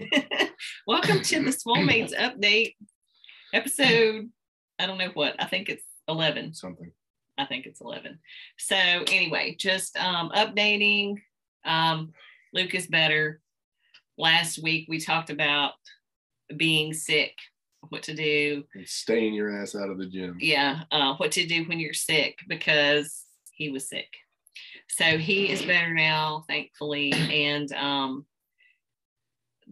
Welcome to the Swole Mates update episode. I don't know what. I think it's 11. Something. I think it's 11. So anyway, just um, updating. Um, Luke is better. Last week we talked about being sick, what to do. And staying your ass out of the gym. Yeah, uh, what to do when you're sick because he was sick. So he is better now, thankfully. And um,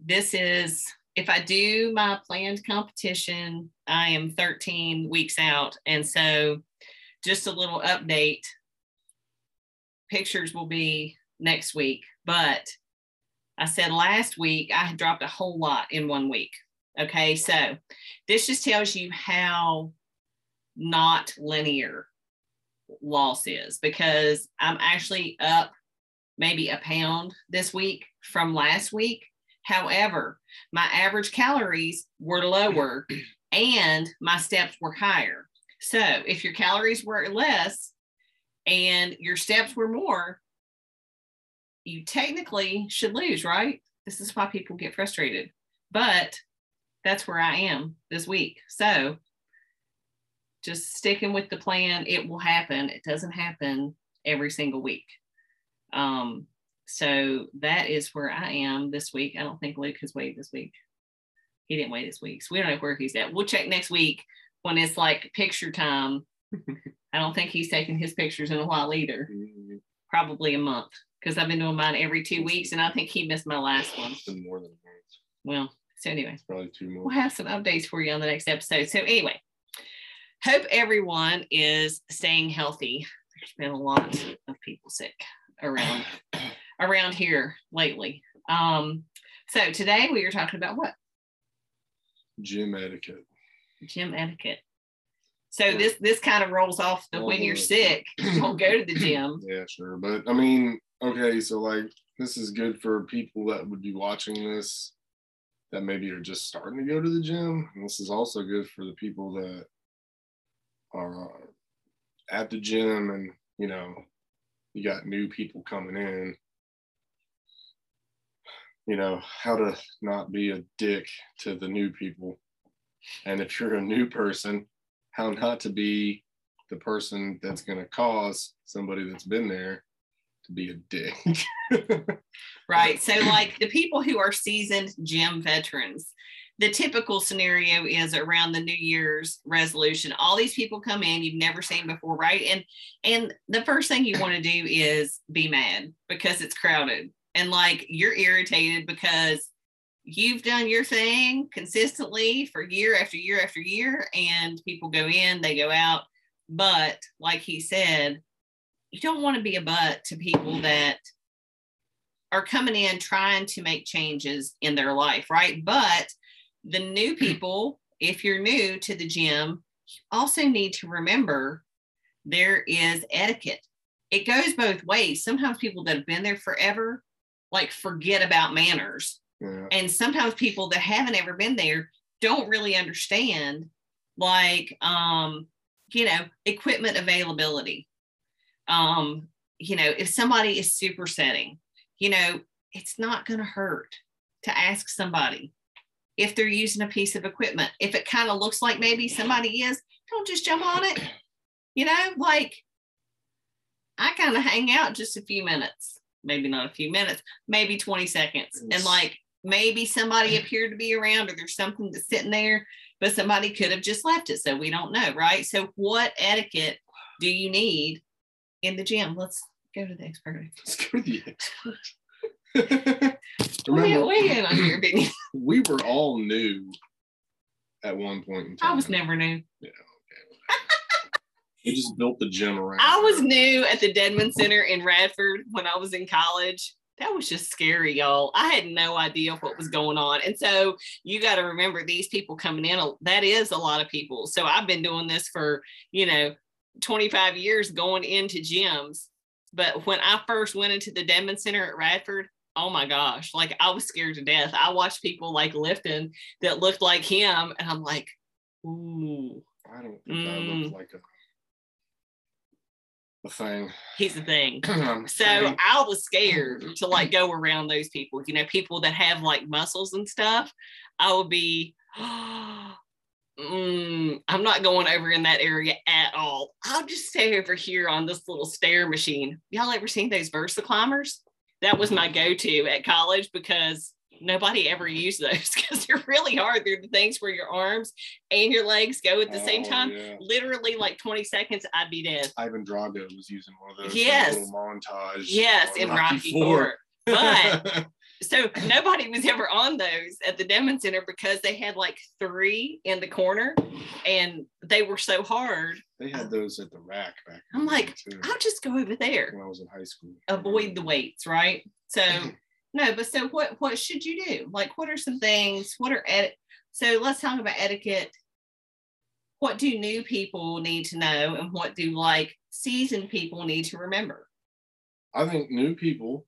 this is if I do my planned competition, I am 13 weeks out. And so just a little update. Pictures will be next week, but I said last week I had dropped a whole lot in one week. Okay, so this just tells you how not linear loss is because I'm actually up maybe a pound this week from last week. However, my average calories were lower and my steps were higher. So if your calories were less and your steps were more, you technically should lose, right? This is why people get frustrated. But that's where I am this week. So just sticking with the plan, it will happen. It doesn't happen every single week. Um, so that is where I am this week. I don't think Luke has weighed this week. He didn't weigh this week. So we don't know where he's at. We'll check next week when it's like picture time. I don't think he's taken his pictures in a while either. Mm, Probably a month because I've been doing mine every two weeks and I think he missed my last one. It's been more than a month. Well, so anyway, It's probably two more. we'll have some updates for you on the next episode. So anyway, hope everyone is staying healthy. There's been a lot of people sick around around here lately. Um, so today we are talking about what? Gym etiquette. Gym etiquette. So this this kind of rolls off the when you're sick, don't go to the gym. Yeah, sure. But I mean, okay, so like this is good for people that would be watching this that maybe are just starting to go to the gym. And this is also good for the people that are uh, at the gym and, you know, you got new people coming in. You know, how to not be a dick to the new people. And if you're a new person, how not to be the person that's going to cause somebody that's been there to be a dick. Right. So, like the people who are seasoned gym veterans, the typical scenario is around the New Year's resolution. All these people come in you've never seen before, right? And and the first thing you want to do is be mad because it's crowded and like you're irritated because you've done your thing consistently for year after year after year, and people go in, they go out. But like he said, you don't want to be a butt to people that are coming in trying to make changes in their life, right? But the new mm. people, if you're new to the gym, you also need to remember there is etiquette. It goes both ways. Sometimes people that have been there forever, like forget about manners. yeah. And sometimes people that haven't ever been there don't really understand, like, um, you know, equipment availability. Um, you know, if somebody is supersetting, you know, it's not going to hurt to ask somebody if they're using a piece of equipment. If it kind of looks like maybe somebody is, don't just jump on it. You know, like I kind of hang out just a few minutes, maybe not a few minutes, maybe 20 seconds. And like maybe somebody appeared to be around or there's something that's sitting there, but somebody could have just left it. So we don't know, right? So, what etiquette do you need in the gym? Let's go to the expert. Let's go to the expert. Remember, weigh in on your opinion. we were all new at one point in time. I was never new. We just built the gym around. I was new at the Dedmon Center in Radford when I was in college. That was just scary, y'all. I had no idea what was going on. And so you got to remember these people coming in, that is a lot of people. So I've been doing this for, you know, 25 years going into gyms. But when I first went into the Dedmon Center at Radford, oh my gosh, like I was scared to death. I watched people like lifting that looked like him, and I'm like, ooh. I don't think I Mm. look like a a thing. He's the thing. So. I was scared to like go around those people, you know, people that have like muscles and stuff. I would be, mm, I'm not going over in that area at all. I'll just stay over here on this little stair machine. Y'all ever seen those Versa climbers? That was my go to at college because nobody ever used those because they're really hard. They're the things where your arms and your legs go at the same Oh, time. yeah. Literally, like 20 seconds, I'd be dead. Ivan Drago was using one of those. Yes. Little montage. Yes, in Rocky Four. But so nobody was ever on those at the Dedmon Center because they had like three in the corner and they were so hard. they had those at the rack back. I'm like, I'll just go over there. when I was in high school. Avoid the weights, right? So no, but so what what should you do? Like what are some things? What are eti- so let's talk about etiquette. What do new people need to know and what do like seasoned people need to remember? I think new people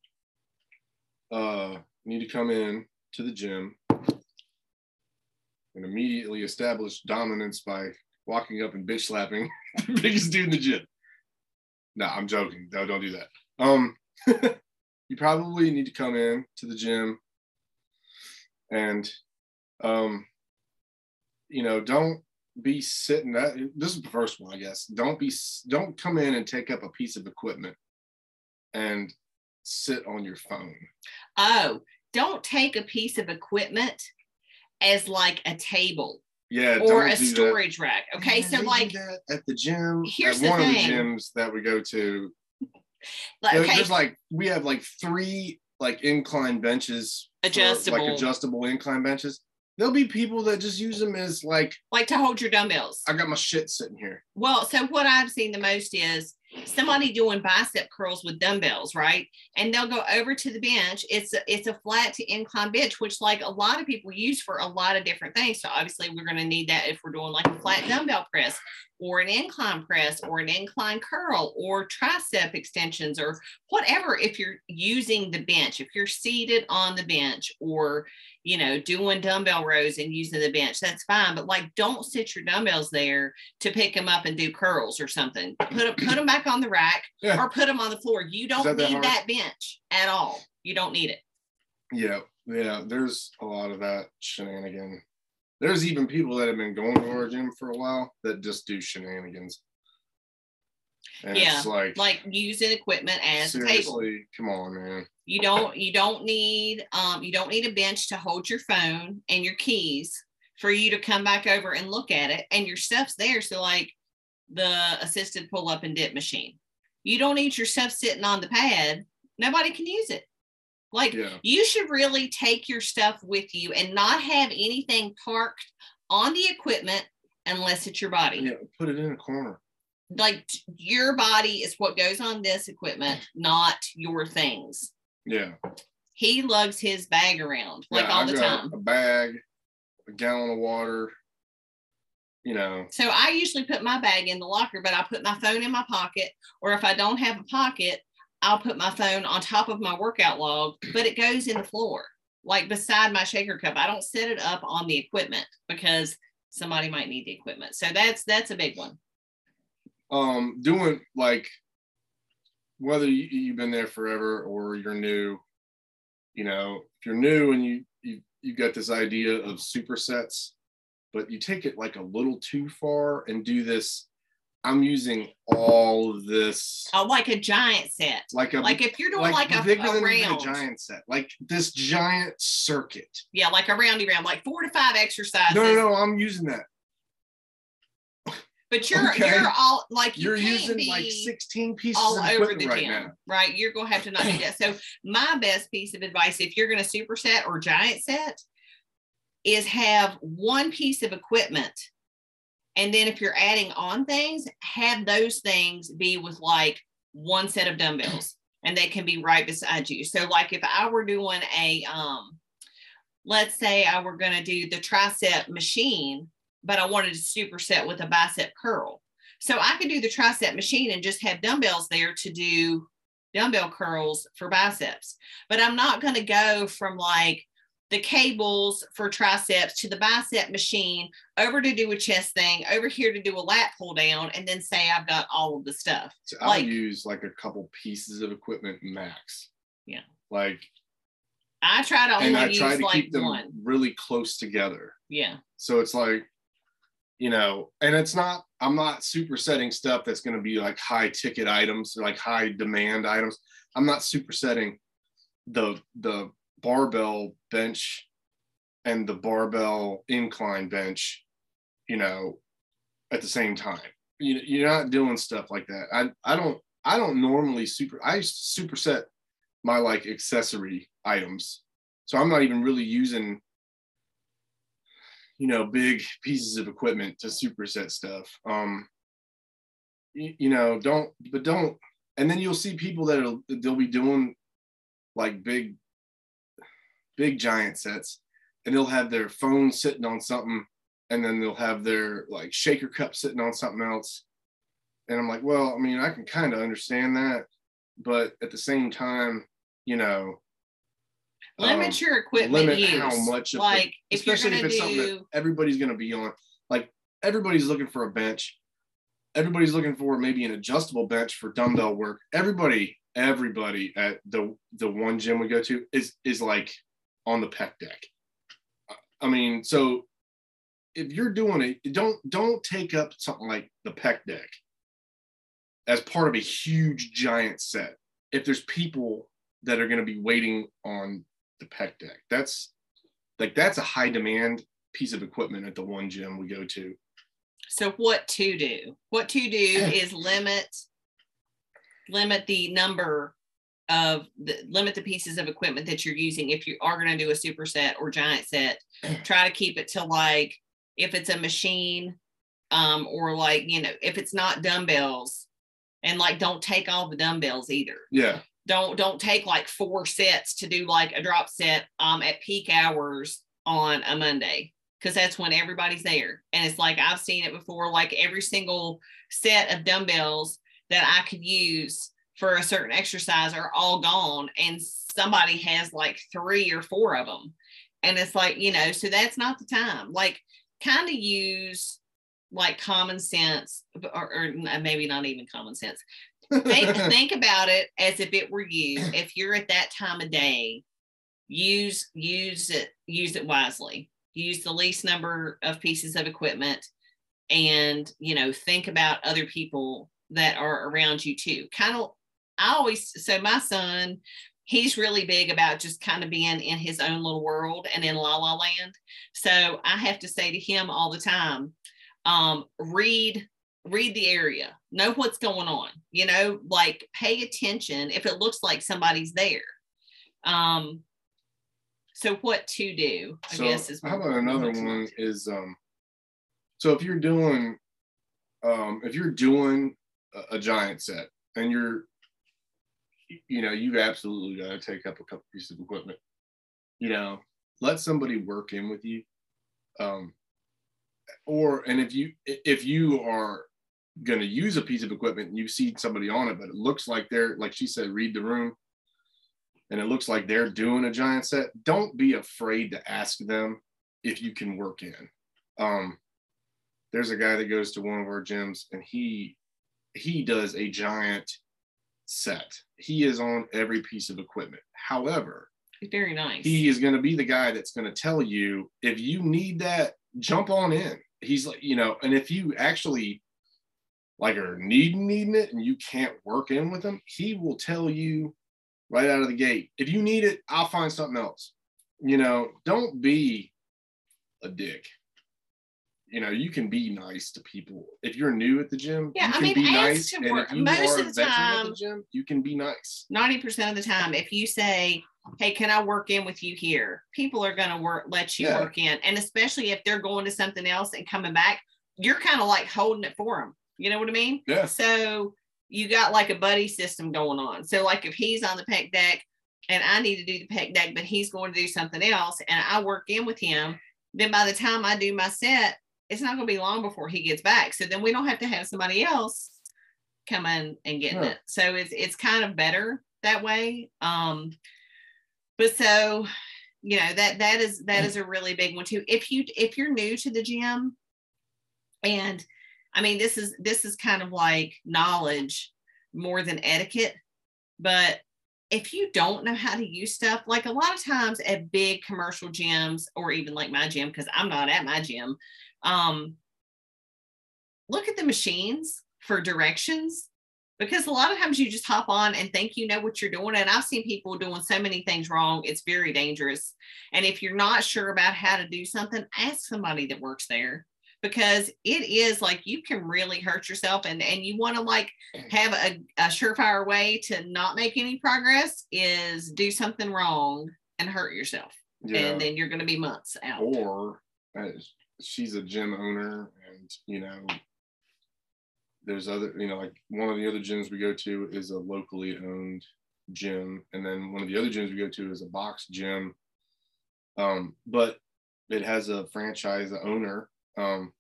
uh, need to come in to the gym and immediately establish dominance by walking up and bitch slapping the biggest dude in the gym. No, I'm joking. No, don't do that. Um, you probably need to come in to the gym and, um, you know, don't be sitting. That this is the first one, I guess. Don't be. Don't come in and take up a piece of equipment and sit on your phone. Oh, don't take a piece of equipment as like a table Yeah, or a storage rack. Okay, Man, so like, at the gym, Here's at the one thing. of the gyms that we go to, like okay, there's like we have like three like incline benches, for, like adjustable incline benches. There'll be people that just use them as like like to hold your dumbbells. I got my shit sitting here. Well, so what I've seen the most is somebody doing bicep curls with dumbbells, right? And they'll go over to the bench. It's a, it's a flat to incline bench, which like a lot of people use for a lot of different things. So obviously we're going to need that if we're doing like a flat dumbbell press or an incline press or an incline curl or tricep extensions or whatever. If you're using the bench, if you're seated on the bench or you know doing dumbbell rows and using the bench, that's fine. But like, don't sit your dumbbells there to pick them up and do curls or something. Put them, put them back on the rack Yeah. or put them on the floor. You don't that that need hard? that bench at all. You don't need it. Yeah, yeah. There's a lot of that shenanigan. There's even people that have been going to our gym for a while that just do shenanigans. And it's like, Like using equipment as a table. seriously, come on, man. You don't you don't need um you don't need a bench to hold your phone and your keys for you to come back over and look at it and your stuff's there. So like the assisted pull up and dip machine. You don't need your stuff sitting on the pad. Nobody can use it. Like Yeah. you should really take your stuff with you and not have anything parked on the equipment unless it's your body. Yeah, put it in a corner. Like your body is what goes on this equipment, not your things. Yeah. He lugs his bag around like Yeah, all I've the time. A bag, a gallon of water. You know, So I usually put my bag in the locker, but I put my phone in my pocket, or if I don't have a pocket, I'll put my phone on top of my workout log, but it goes in the floor, like beside my shaker cup. I don't set it up on the equipment because somebody might need the equipment. So that's that's a big one. um, doing like whether you, you've been there forever or you're new, you know, if you're new and you you you got this idea of supersets, but you take it like a little too far and do this. I'm using all of this Oh, like a giant set. like a Like if you're doing like, a, bigger a than even round, a giant set, like this giant circuit. yeah, like a roundy round, like four to five exercises. No, no, no, I'm using that. But you're Okay. you're all like you You're can't using like 16 pieces all of over equipment the right gym, now. right? You're gonna have to not do that. So my best piece of advice, if you're gonna superset or giant set, is have one piece of equipment. And then if you're adding on things, have those things be with like one set of dumbbells and they can be right beside you. So like if I were doing a um let's say I were going to do the tricep machine, but I wanted to superset with a bicep curl. So I could do the tricep machine and just have dumbbells there to do dumbbell curls for biceps. But I'm not going to go from like the cables for triceps to the bicep machine, over to do a chest thing, over here to do a lat pull down, and then say I've got all of the stuff. So I'll Like- use like a couple pieces of equipment max. Yeah. Like, I try to and only I use try to like keep them one. really close together. Yeah. So it's like, you know, and it's not, I'm not supersetting stuff that's going to be like high ticket items, like high demand items. I'm not supersetting the the barbell bench and the barbell incline bench, you know, at the same time. You, you're not doing stuff like that. I I don't I don't normally super I superset my like accessory items. So I'm not even really using you know big pieces of equipment to superset stuff. Um you, you know, don't but don't and then you'll see people that they'll be doing like big big giant sets and they'll have their phone sitting on something and then they'll have their like shaker cup sitting on something else. And i'm like well i mean i can kind of understand that but at the same time you know Limit um, your equipment limit use. how much like if especially if it's something that everybody's going to be on like everybody's looking for a bench. Everybody's looking for maybe an adjustable bench for dumbbell work. Everybody everybody at the the one gym we go to is is like on the pec deck. I mean so if you're doing it don't don't take up something like the pec deck as part of a huge giant set if there's people that are going to be waiting on the pec deck. That's like that's a high demand piece of equipment at the one gym we go to. So what to do? What to do is limit limit the number of the limit the pieces of equipment that you're using. If you are going to do a superset or giant set try to keep it to like if it's a machine um or like you know if it's not dumbbells and like don't take all the dumbbells either. Yeah. Don't don't take like four sets to do like a drop set um at peak hours on a monday because that's when everybody's there. And it's like i've seen it before like every single set of dumbbells that i could use for a certain exercise are all gone and somebody has like three or four of them and it's like you know so that's not the time. Like kind of use like common sense or, or uh, maybe not even common sense. Think, think about it as if it were you. If you're at that time of day use use it use it wisely. Use the least number of pieces of equipment and you know think about other people that are around you too. Kind of i always so my son he's really big about just kind of being in his own little world and in la la land. So i have to say to him all the time um, read read the area. Know what's going on. You know like pay attention if it looks like somebody's there. Um so what to do i so guess is how about another one to. is um so if you're doing um if you're doing a, a giant set and you're you know you absolutely got to take up a couple pieces of equipment. You know let somebody work in with you um or and if you if you are going to use a piece of equipment and you see somebody on it but it looks like they're like she said read the room and it looks like they're doing a giant set don't be afraid to ask them if you can work in. Um there's a guy that goes to one of our gyms and he he does a giant set. He is on every piece of equipment. However very nice. he is going to be the guy that's going to tell you if you need that jump on in. He's like you know and if you actually like are needing needing it and you can't work in with him he will tell you right out of the gate if you need it i'll find something else. You know don't be a dick you know you can be nice to people. If you're new at the gym Yeah, you I can mean, be nice to and work. if you Most are of the at the time- gym you can be nice. 90% of the time if you say hey can i work in with you here? People are going to work let you Yeah. work in and especially if they're going to something else and coming back you're kind of like holding it for them you know what i mean? Yeah. So you got like a buddy system going on. So like if he's on the pec deck and i need to do the pec deck but he's going to do something else and i work in with him then by the time i do my set it's not going to be long before he gets back. So then we don't have to have somebody else come in and get Yeah. it. So it's it's kind of better that way. Um but so you know that that is that is a really big one too. If you if you're new to the gym and i mean this is this is kind of like knowledge more than etiquette but if you don't know how to use stuff like a lot of times at big commercial gyms or even like my gym because i'm not at my gym um look at the machines for directions because a lot of times you just hop on and think you know what you're doing. And I've seen people doing so many things wrong. It's very dangerous. And if you're not sure about how to do something, ask somebody that works there because it is like you can really hurt yourself and and you want to like have a, a surefire way to not make any progress is do something wrong and hurt yourself Yeah. and then you're going to be months out or uh, she's a gym owner and you know there's other you know like one of the other gyms we go to is a locally owned gym and then one of the other gyms we go to is a box gym. Um but it has a franchise owner um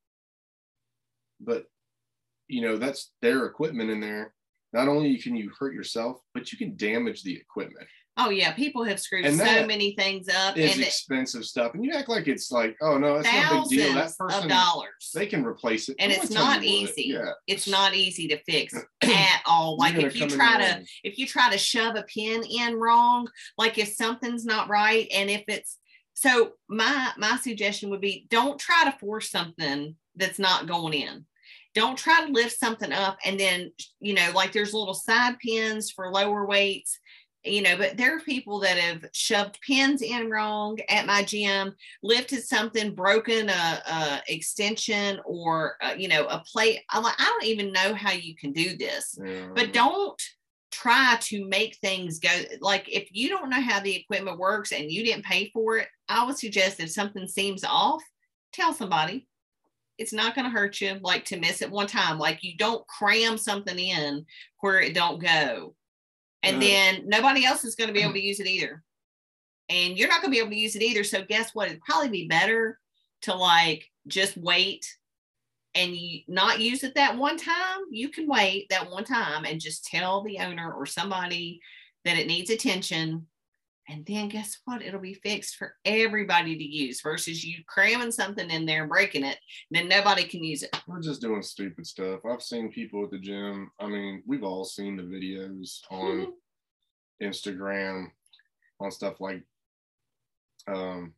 but you know that's their equipment in there. Not only can you hurt yourself but you can damage the equipment oh yeah people have screwed And so many things up it's and it- expensive stuff and you act like it's like oh no it's no big deal that person of dollars they can replace it. And it's not easy. Yeah. it's not easy to fix at all. Like if you try to wrong. if you try to shove a pin in wrong, like if something's not right and if it's so my my suggestion would be don't try to force something that's not going in. Don't try to lift something up and then you know like there's little side pins for lower weights you know but there are people that have shoved pins in wrong at my gym lifted something broken a, a extension or uh, you know a plate. I'm like i don't even know how you can do this Yeah. but don't try to make things go like if you don't know how the equipment works and you didn't pay for it i would suggest if something seems off tell somebody. It's not going to hurt you like to miss it one time. Like you don't cram something in where it don't go and Uh, then nobody else is going to be able to use it either. And you're not going to be able to use it either. So guess what? It'd probably be better to like just wait and you not use it that one time. You can wait that one time and just tell the owner or somebody that it needs attention and then guess what it'll be fixed for everybody to use versus you cramming something in there and breaking it then nobody can use it we're just doing stupid stuff. I've seen people at the gym. I mean, we've all seen the videos on Instagram on stuff like um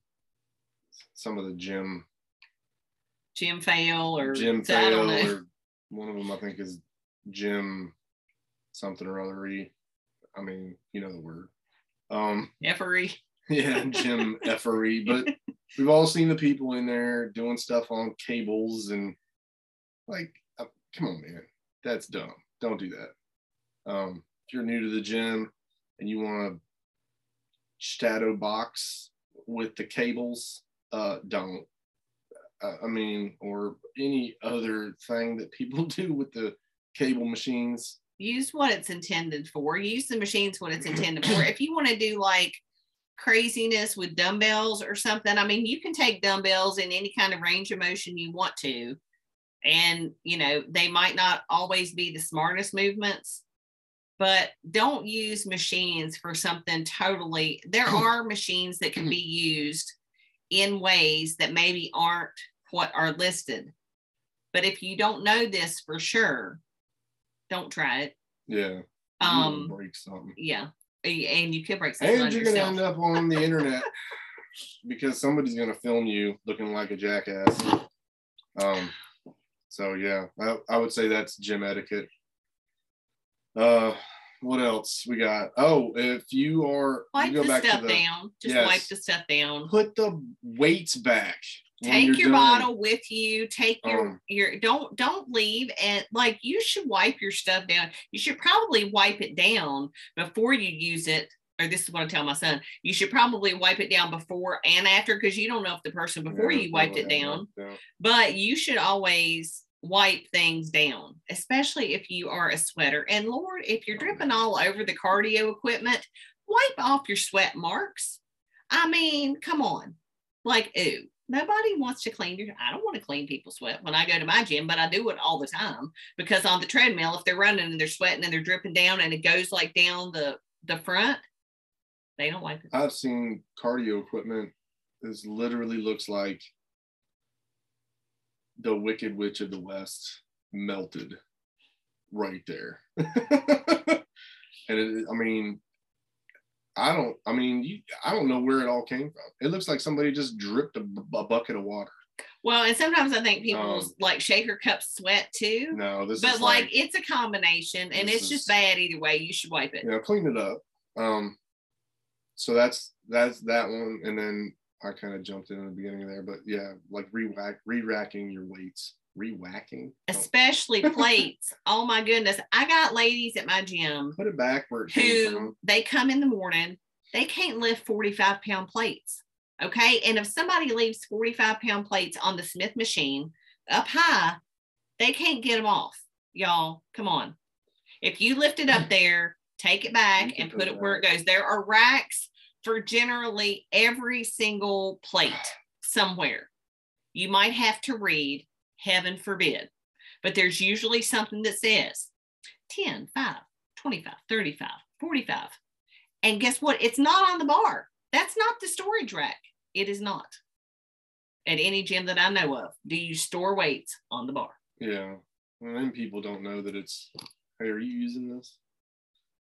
some of the gym gym fail or gym so I don't fail or one of them I think is gym something or other. I mean, you know the word. Um effery yeah, Jim effery. But we've all seen the people in there doing stuff on cables and like, uh, come on, man, that's dumb. Don't do that. Um, if you're new to the gym and you want to shadow box with the cables, uh, don't. Uh, I mean, or any other thing that people do with the cable machines. Use what it's intended for. Use the machines what it's intended for. If you want to do like craziness with dumbbells or something, I mean, you can take dumbbells in any kind of range of motion you want to. And, you know, they might not always be the smartest movements, but don't use machines for something totally. There are machines that can be mm-hmm. used in ways that maybe aren't what are listed. But if you don't know this for sure, don't try it. Yeah. Um, break something. yeah, and you could break something and you're gonna end up on the internet because somebody's gonna film you looking like a jackass. Um, so yeah, I, I would say that's gym etiquette. Uh, what else we got? Oh, if you are Wipe you go the back stuff to the down. Just yes. wipe the stuff down. put the weights back. Take your done. bottle with you. Take your Um, your don't don't leave and like you should wipe your stuff down. You should probably wipe it down before you use it. Or this is what I tell my son. You should probably wipe it down before and after because you don't know if the person before Yeah, you wiped it down. down. but you should always wipe things down, especially if you are a sweater. And Lord, if you're dripping all over the cardio equipment, wipe off your sweat marks. I mean, come on. Like, ooh, nobody wants to clean your I don't want to clean people's sweat when I go to my gym, but I do it all the time because on the treadmill, if they're running and they're sweating and they're dripping down and it goes like down the the front, They don't wipe it. I've seen cardio equipment. This literally looks like the Wicked Witch of the West melted right there. and it, I mean, I don't. I mean, you, I don't know where it all came from. It looks like somebody just dripped a, bucket of water. Well, and sometimes I think people's Um, like shaker cups sweat too. No, this but is like, like, it's a combination and it's just bad either way. You should wipe it. you know, clean it up. Um, so that's that's that one, and then I kind of jumped in at the beginning of there, but yeah, like re-whack, re-racking your weights, re-whacking. Especially plates. Oh my goodness. I got ladies at my gym put it back where it who they come in the morning, they can't lift 45 pound plates. Okay. And if somebody leaves 45 pound plates on the Smith machine up high, they can't get them off. Y'all, come on. If you lift it up there, take it back and put it where it goes. There are racks for generally every single plate somewhere. You might have to read, heaven forbid, but there's usually something that says 10, 5, 25, 35, 45. And guess what? It's not on the bar. That's not the storage rack. It is not. At any gym that I know of, do you store weights on the bar? Yeah, and then people don't know that it's. Hey, are you using this?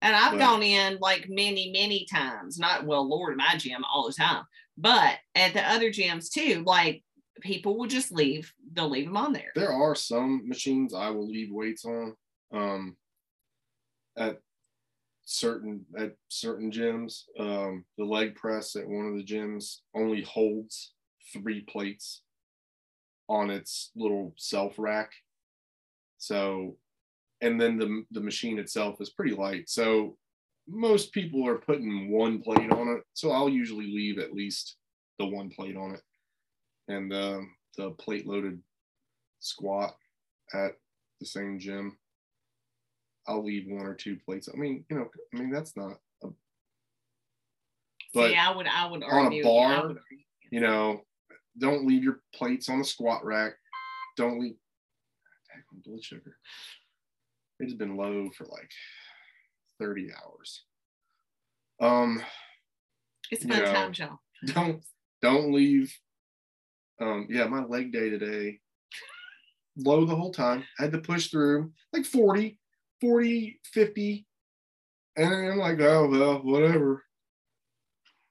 And I've Right. gone in like many, many times, not well, Lord, my gym all the time, but at the other gyms too, like people will just leave, they'll leave them on there. There are some machines I will leave weights on. Um, at certain at certain gyms, um, the leg press at one of the gyms only holds three plates on its little self rack. So, and then the the machine itself is pretty light. So most people are putting one plate on it. So I'll usually leave at least the one plate on it. And um, the plate loaded squat at the same gym. I'll leave one or two plates. I mean, you know, I mean that's not a but See, I would, I would on a argue. bar, would you know, don't leave your plates on the squat rack. Don't leave Dang, blood sugar. It's been low for like 30 hours. Um, It's you know, times, y'all. don't don't leave. Um, yeah, my leg day today, low the whole time. Had to push through like 40, 40, 50. And I'm like, oh well, whatever.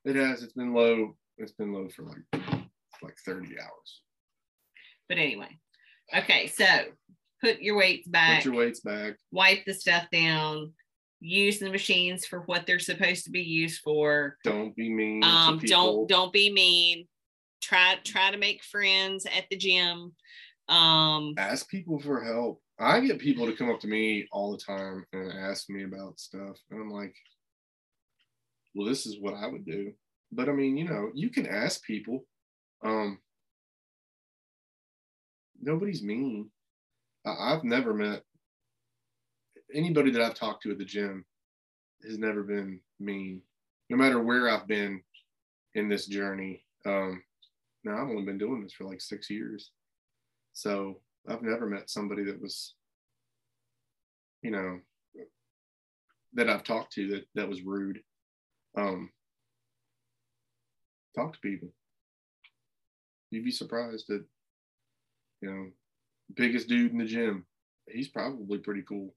It has, it's been low. It's been low for like like 30 hours. But anyway, okay, so put your weights back, Put your weights back. wipe the stuff down, use the machines for what they're supposed to be used for. Don't be mean. Um, don't don't be mean. Try try to make friends at the gym. Um, ask people for help. I get people to come up to me all the time and ask me about stuff. And I'm like, well, this is what I would do. But I mean, you know, you can ask people. Um, nobody's mean. I, I've never met anybody that I've talked to at the gym has never been mean, no matter where I've been in this journey. Um, now I've only been doing this for like six years. So I've never met somebody that was, you know, that I've talked to that that was rude. Um, talk to people. You'd be surprised that, you know, biggest dude in the gym. He's probably pretty cool.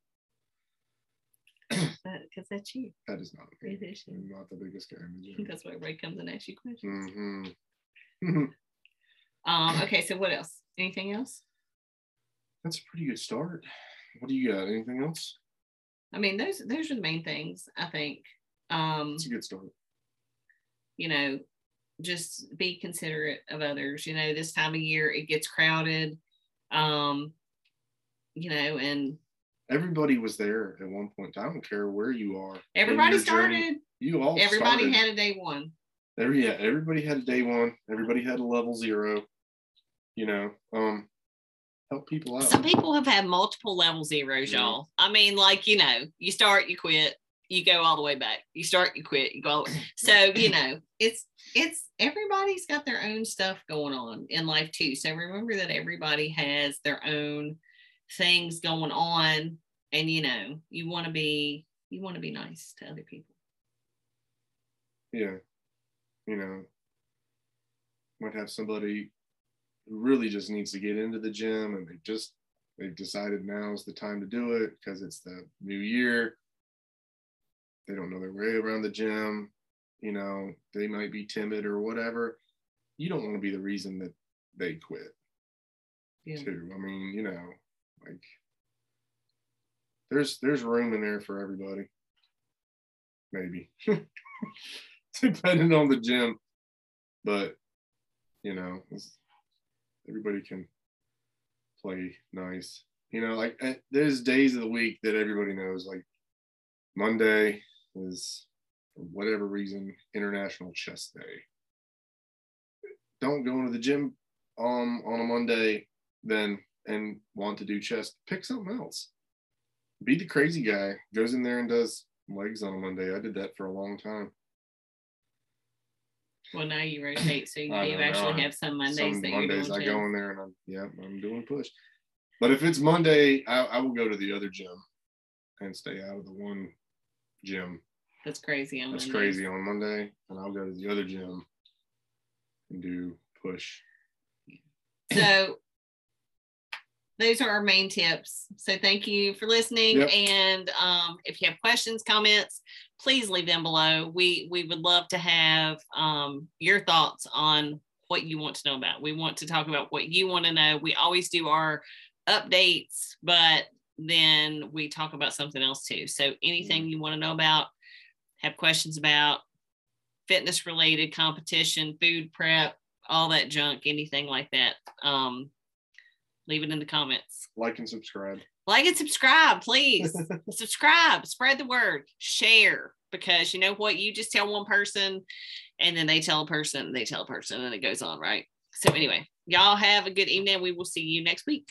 because that's you. That is not me. It is you. I'm not the biggest guy in the gym. That's why Ray comes and asks you questions. hmm Um, okay, so what else? Anything else? That's a pretty good start. What do you got? Anything else? I mean, those those are the main things I think. Um, It's a good start. you know, just be considerate of others. You know, this time of year it gets crowded. Um, you know, and Everybody was there at one point. I don't care where you are. everybody your journey. started. You all Everybody started. had a day one. Every yeah, everybody had a day one. Everybody had a level zero. You know, um, help people out. Some people have had multiple level zeros, Yeah. y'all. I mean, like, you know, you start, you quit, you go all the way back. You start, you quit, you go. All the way. So, you know, it's it's everybody's got their own stuff going on in life too. So remember that everybody has their own things going on. And you know, you want to be you want to be nice to other people. Yeah. You know, might have somebody who really just needs to get into the gym and they just they've decided now is the time to do it because it's the new year. They don't know their way around the gym. You know, they might be timid or whatever. You don't want to be the reason that they quit. Yeah. Too. I mean, you know, like there's there's room in there for everybody. Maybe. Depending on the gym. But you know, everybody can play nice. You know, like eh, there's days of the week that everybody knows. Like Monday is, for whatever reason, International Chess Day. Don't go into the gym um, on a Monday then and want to do chess. Pick something else. Be the crazy guy. Goes in there and does legs on a Monday. I did that for a long time. Well, now you rotate, so you know, actually have some Mondays Some that Mondays you're I doing go in there and I'm yeah, I'm doing push. But if it's Monday, I, I will go to the other gym and stay out of the one gym. That's crazy. On That's crazy on Monday, and I'll go to the other gym and do push. So those are our main tips. So thank you for listening. Yep. And um, if you have questions, comments, please leave them below. We we would love to have um, your thoughts on what you want to know about. We want to talk about what you want to know. We always do our updates, but then we talk about something else too. So anything you want to know about, have questions about fitness related competition, food prep, all that junk, anything like that. Um, leave it in the comments. Like and subscribe. Like and subscribe, please. subscribe, spread the word, share, because you know what? You just tell one person and then they tell a person, they tell a person, and it goes on, right? So, anyway, y'all have a good evening. We will see you next week.